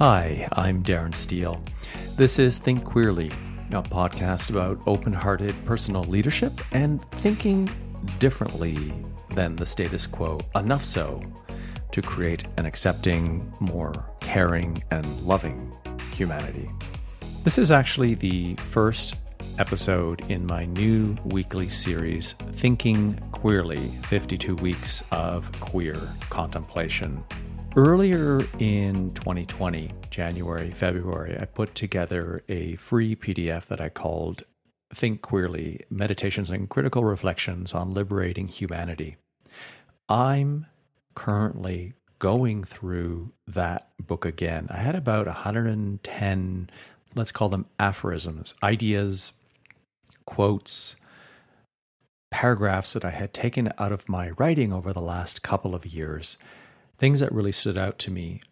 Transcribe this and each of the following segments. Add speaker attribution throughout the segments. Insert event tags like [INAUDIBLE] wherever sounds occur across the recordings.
Speaker 1: Hi, I'm Darren Steele. This is Think Queerly, a podcast about open hearted personal leadership and thinking differently than the status quo, enough so to create an accepting, more caring, and loving humanity. This is actually the first episode in my new weekly series, Thinking Queerly 52 Weeks of Queer Contemplation. Earlier in 2020, January, February, I put together a free PDF that I called Think Queerly Meditations and Critical Reflections on Liberating Humanity. I'm currently going through that book again. I had about 110, let's call them aphorisms, ideas, quotes, paragraphs that I had taken out of my writing over the last couple of years, things that really stood out to me,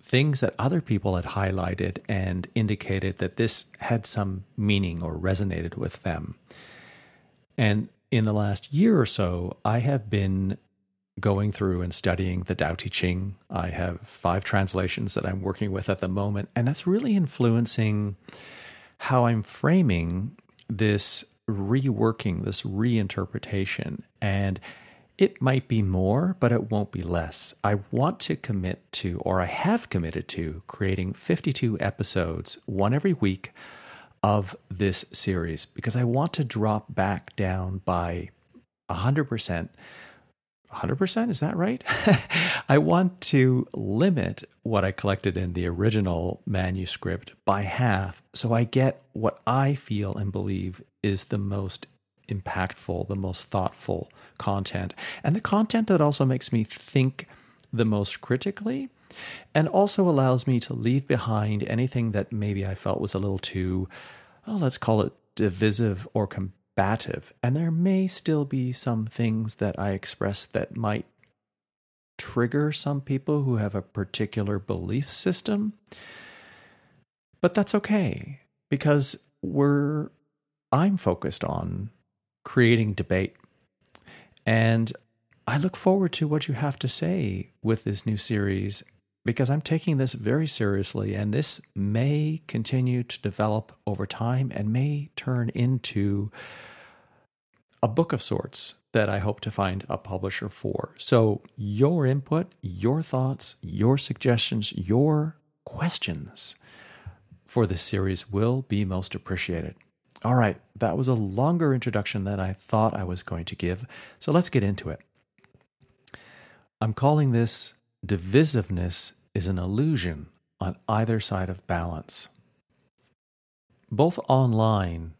Speaker 1: things that other people had highlighted and indicated that this had some meaning or resonated with them. And in the last year or so, I have been going through and studying the Tao Te Ching. I have five translations that I'm working with at the moment, and that's really influencing how I'm framing this reworking, this reinterpretation. And it might be more, but it won't be less. I want to commit to, or I have committed to, creating 52 episodes, one every week, of this series because I want to drop back down by 100% 100%, is that right? [LAUGHS] I want to limit what I collected in the original manuscript by half so I get what I feel and believe is the most impactful, the most thoughtful content, and the content that also makes me think the most critically and also allows me to leave behind anything that maybe I felt was a little too, oh, let's call it divisive or combative, and there may still be some things that I express that might trigger some people who have a particular belief system. But that's okay because we're I'm focused on creating debate. And I look forward to what you have to say with this new series because I'm taking this very seriously and this may continue to develop over time and may turn into a book of sorts that I hope to find a publisher for. So, your input, your thoughts, your suggestions, your questions for this series will be most appreciated. All right, that was a longer introduction than I thought I was going to give, so let's get into it. I'm calling this Divisiveness is an Illusion on Either Side of Balance. Both online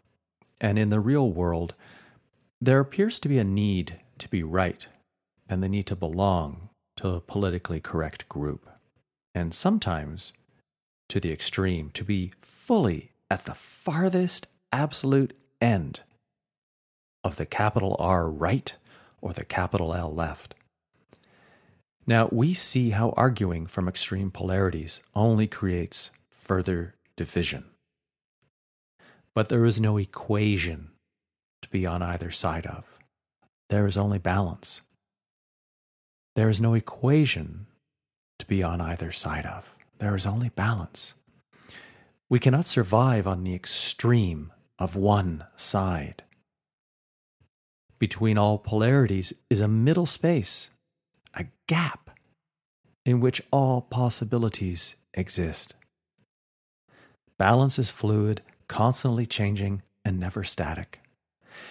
Speaker 1: and in the real world, there appears to be a need to be right and the need to belong to a politically correct group, and sometimes to the extreme, to be fully at the farthest absolute end of the capital R right or the capital L left. Now, we see how arguing from extreme polarities only creates further division. But there is no equation to be on either side of. There is only balance. There is no equation to be on either side of. There is only balance. We cannot survive on the extreme of one side. Between all polarities is a middle space, a gap in which all possibilities exist. Balance is fluid, constantly changing, and never static.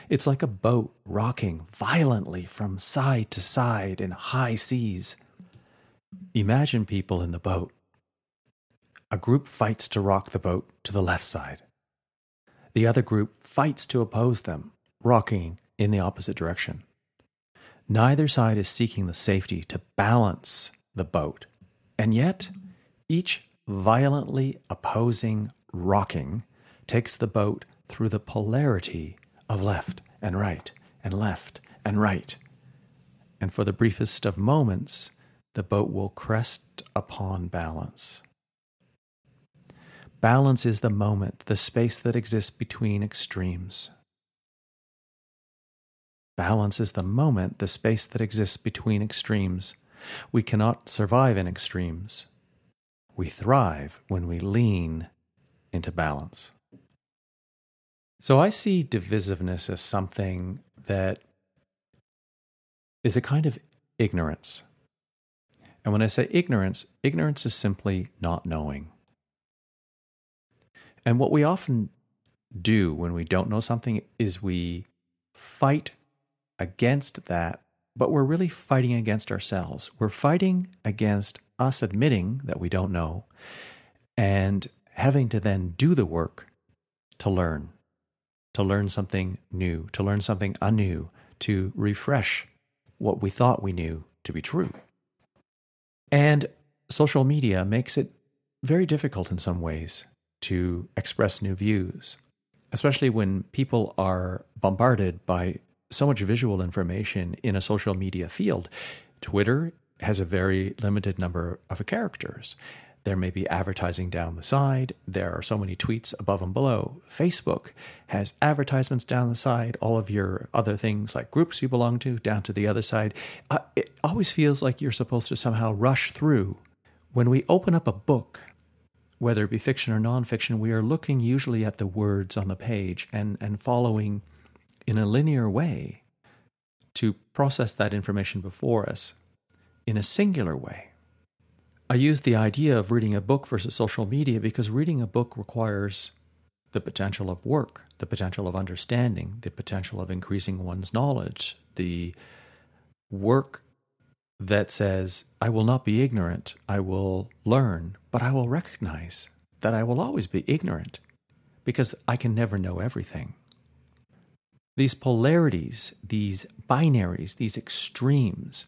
Speaker 1: It's like a boat rocking violently from side to side in high seas. Imagine people in the boat. A group fights to rock the boat to the left side. The other group fights to oppose them, rocking in the opposite direction. Neither side is seeking the safety to balance the boat, and yet each violently opposing rocking takes the boat through the polarity of left and right and left and right. And for the briefest of moments, the boat will crest upon balance. Balance is the moment, the space that exists between extremes. Balance is the moment, the space that exists between extremes. We cannot survive in extremes. We thrive when we lean into balance. So I see divisiveness as something that is a kind of ignorance. And when I say ignorance, ignorance is simply not knowing. And what we often do when we don't know something is we fight against that, but we're really fighting against ourselves. We're fighting against us admitting that we don't know and having to then do the work to learn, to learn something new, to learn something anew, to refresh what we thought we knew to be true. And social media makes it very difficult in some ways to express new views, especially when people are bombarded by so much visual information in a social media field. Twitter has a very limited number of characters. There may be advertising down the side. There are so many tweets above and below. Facebook has advertisements down the side, all of your other things like groups you belong to down to the other side. Uh, it always feels like you're supposed to somehow rush through. When we open up a book, whether it be fiction or nonfiction, we are looking usually at the words on the page and, and following in a linear way to process that information before us in a singular way. I use the idea of reading a book versus social media because reading a book requires the potential of work, the potential of understanding, the potential of increasing one's knowledge, the work that says, I will not be ignorant, I will learn, but I will recognize that I will always be ignorant because I can never know everything. These polarities, these binaries, these extremes,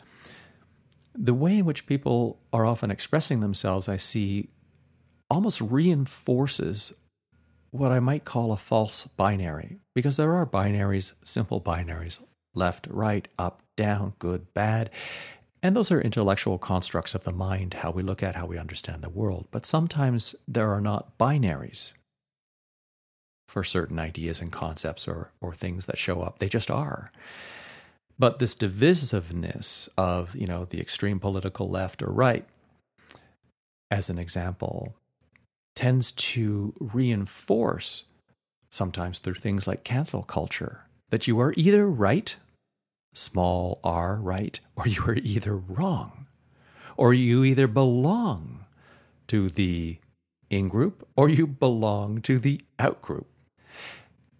Speaker 1: the way in which people are often expressing themselves, I see, almost reinforces what I might call a false binary, because there are binaries, simple binaries, left, right, up, down, good, bad. And those are intellectual constructs of the mind, how we look at, how we understand the world. But sometimes there are not binaries for certain ideas and concepts or, or things that show up. They just are. But this divisiveness of, you know, the extreme political left or right, as an example, tends to reinforce, sometimes through things like cancel culture, that you are either right, small r right, or you are either wrong, or you either belong to the in group or you belong to the out group.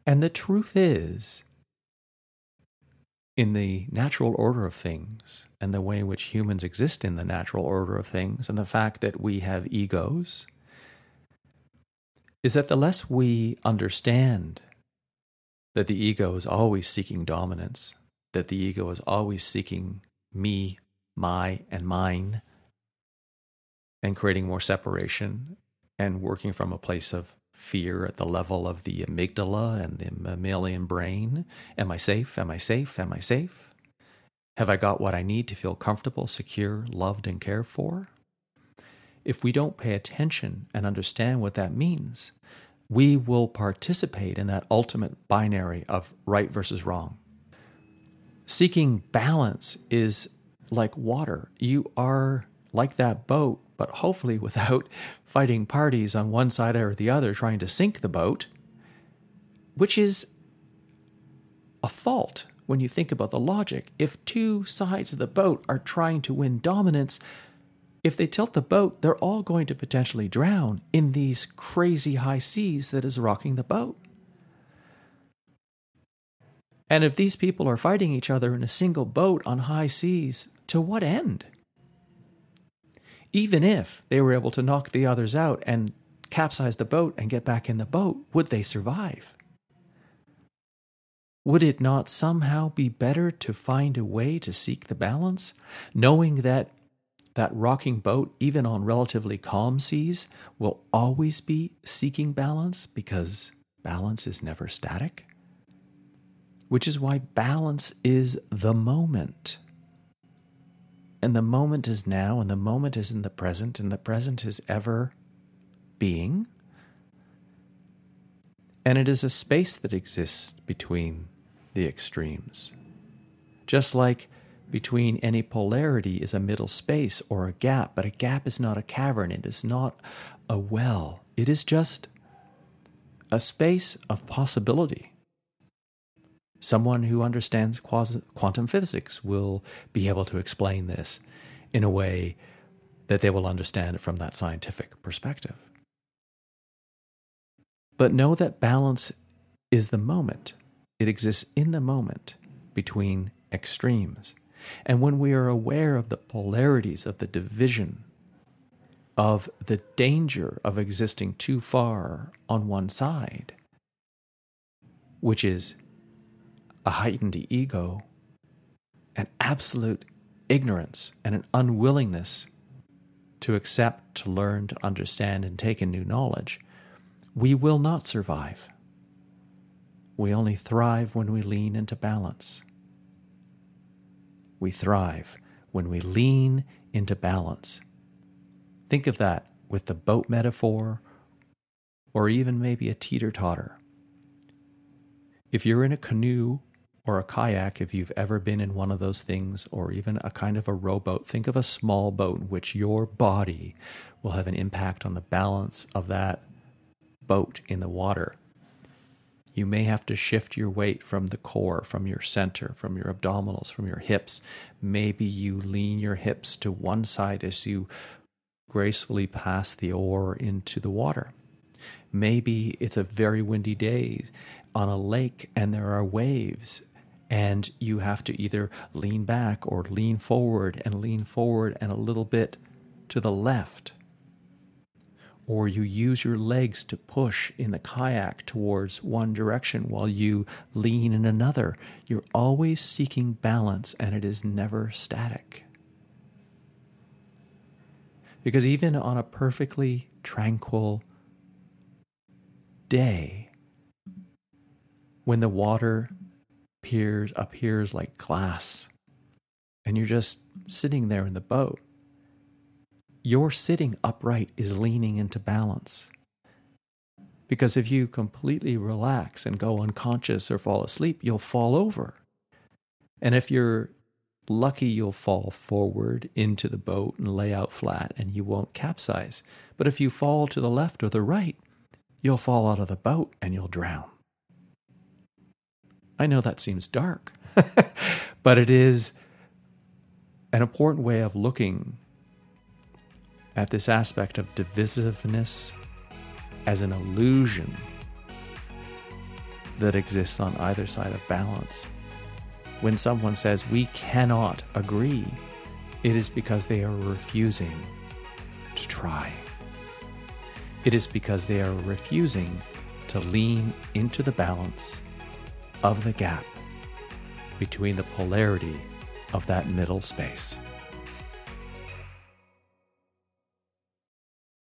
Speaker 1: And the truth is, in the natural order of things and the way in which humans exist in the natural order of things and the fact that we have egos is that the less we understand that the ego is always seeking dominance, that the ego is always seeking me, my, and mine, and creating more separation and working from a place of fear at the level of the amygdala and the mammalian brain. Am I safe? Am I safe? Am I safe? Have I got what I need to feel comfortable, secure, loved, and cared for? If we don't pay attention and understand what that means, we will participate in that ultimate binary of right versus wrong. Seeking balance is like water. You are like that boat but hopefully without [LAUGHS] fighting parties on one side or the other trying to sink the boat, which is a fault when you think about the logic. If two sides of the boat are trying to win dominance, if they tilt the boat, they're all going to potentially drown in these crazy high seas that is rocking the boat. And if these people are fighting each other in a single boat on high seas, to what end? even if they were able to knock the others out and capsize the boat and get back in the boat, would they survive? Would it not somehow be better to find a way to seek the balance, knowing that that rocking boat, even on relatively calm seas, will always be seeking balance because balance is never static? Which is why balance is the moment. And the moment is now, and the moment is in the present, and the present is ever being. And it is a space that exists between the extremes. Just like between any polarity is a middle space or a gap, but a gap is not a cavern, it is not a well, it is just a space of possibility. Someone who understands quantum physics will be able to explain this in a way that they will understand it from that scientific perspective. But know that balance is the moment, it exists in the moment between extremes. And when we are aware of the polarities of the division, of the danger of existing too far on one side, which is a heightened ego, an absolute ignorance, and an unwillingness to accept, to learn, to understand, and take in new knowledge, we will not survive. We only thrive when we lean into balance. We thrive when we lean into balance. Think of that with the boat metaphor, or even maybe a teeter totter. If you're in a canoe or a kayak, if you've ever been in one of those things, or even a kind of a rowboat, think of a small boat in which your body will have an impact on the balance of that boat in the water you may have to shift your weight from the core, from your center, from your abdominals, from your hips. Maybe you lean your hips to one side as you gracefully pass the oar into the water. Maybe it's a very windy day on a lake and there are waves, and you have to either lean back or lean forward and lean forward and a little bit to the left or you use your legs to push in the kayak towards one direction while you lean in another. You're always seeking balance and it is never static. Because even on a perfectly tranquil day, when the water appears, appears like glass and you're just sitting there in the boat, your sitting upright is leaning into balance. Because if you completely relax and go unconscious or fall asleep, you'll fall over. And if you're lucky, you'll fall forward into the boat and lay out flat and you won't capsize. But if you fall to the left or the right, you'll fall out of the boat and you'll drown. I know that seems dark, [LAUGHS] but it is an important way of looking at this aspect of divisiveness as an illusion that exists on either side of balance. When someone says we cannot agree, it is because they are refusing to try. It is because they are refusing to lean into the balance of the gap between the polarity of that middle space.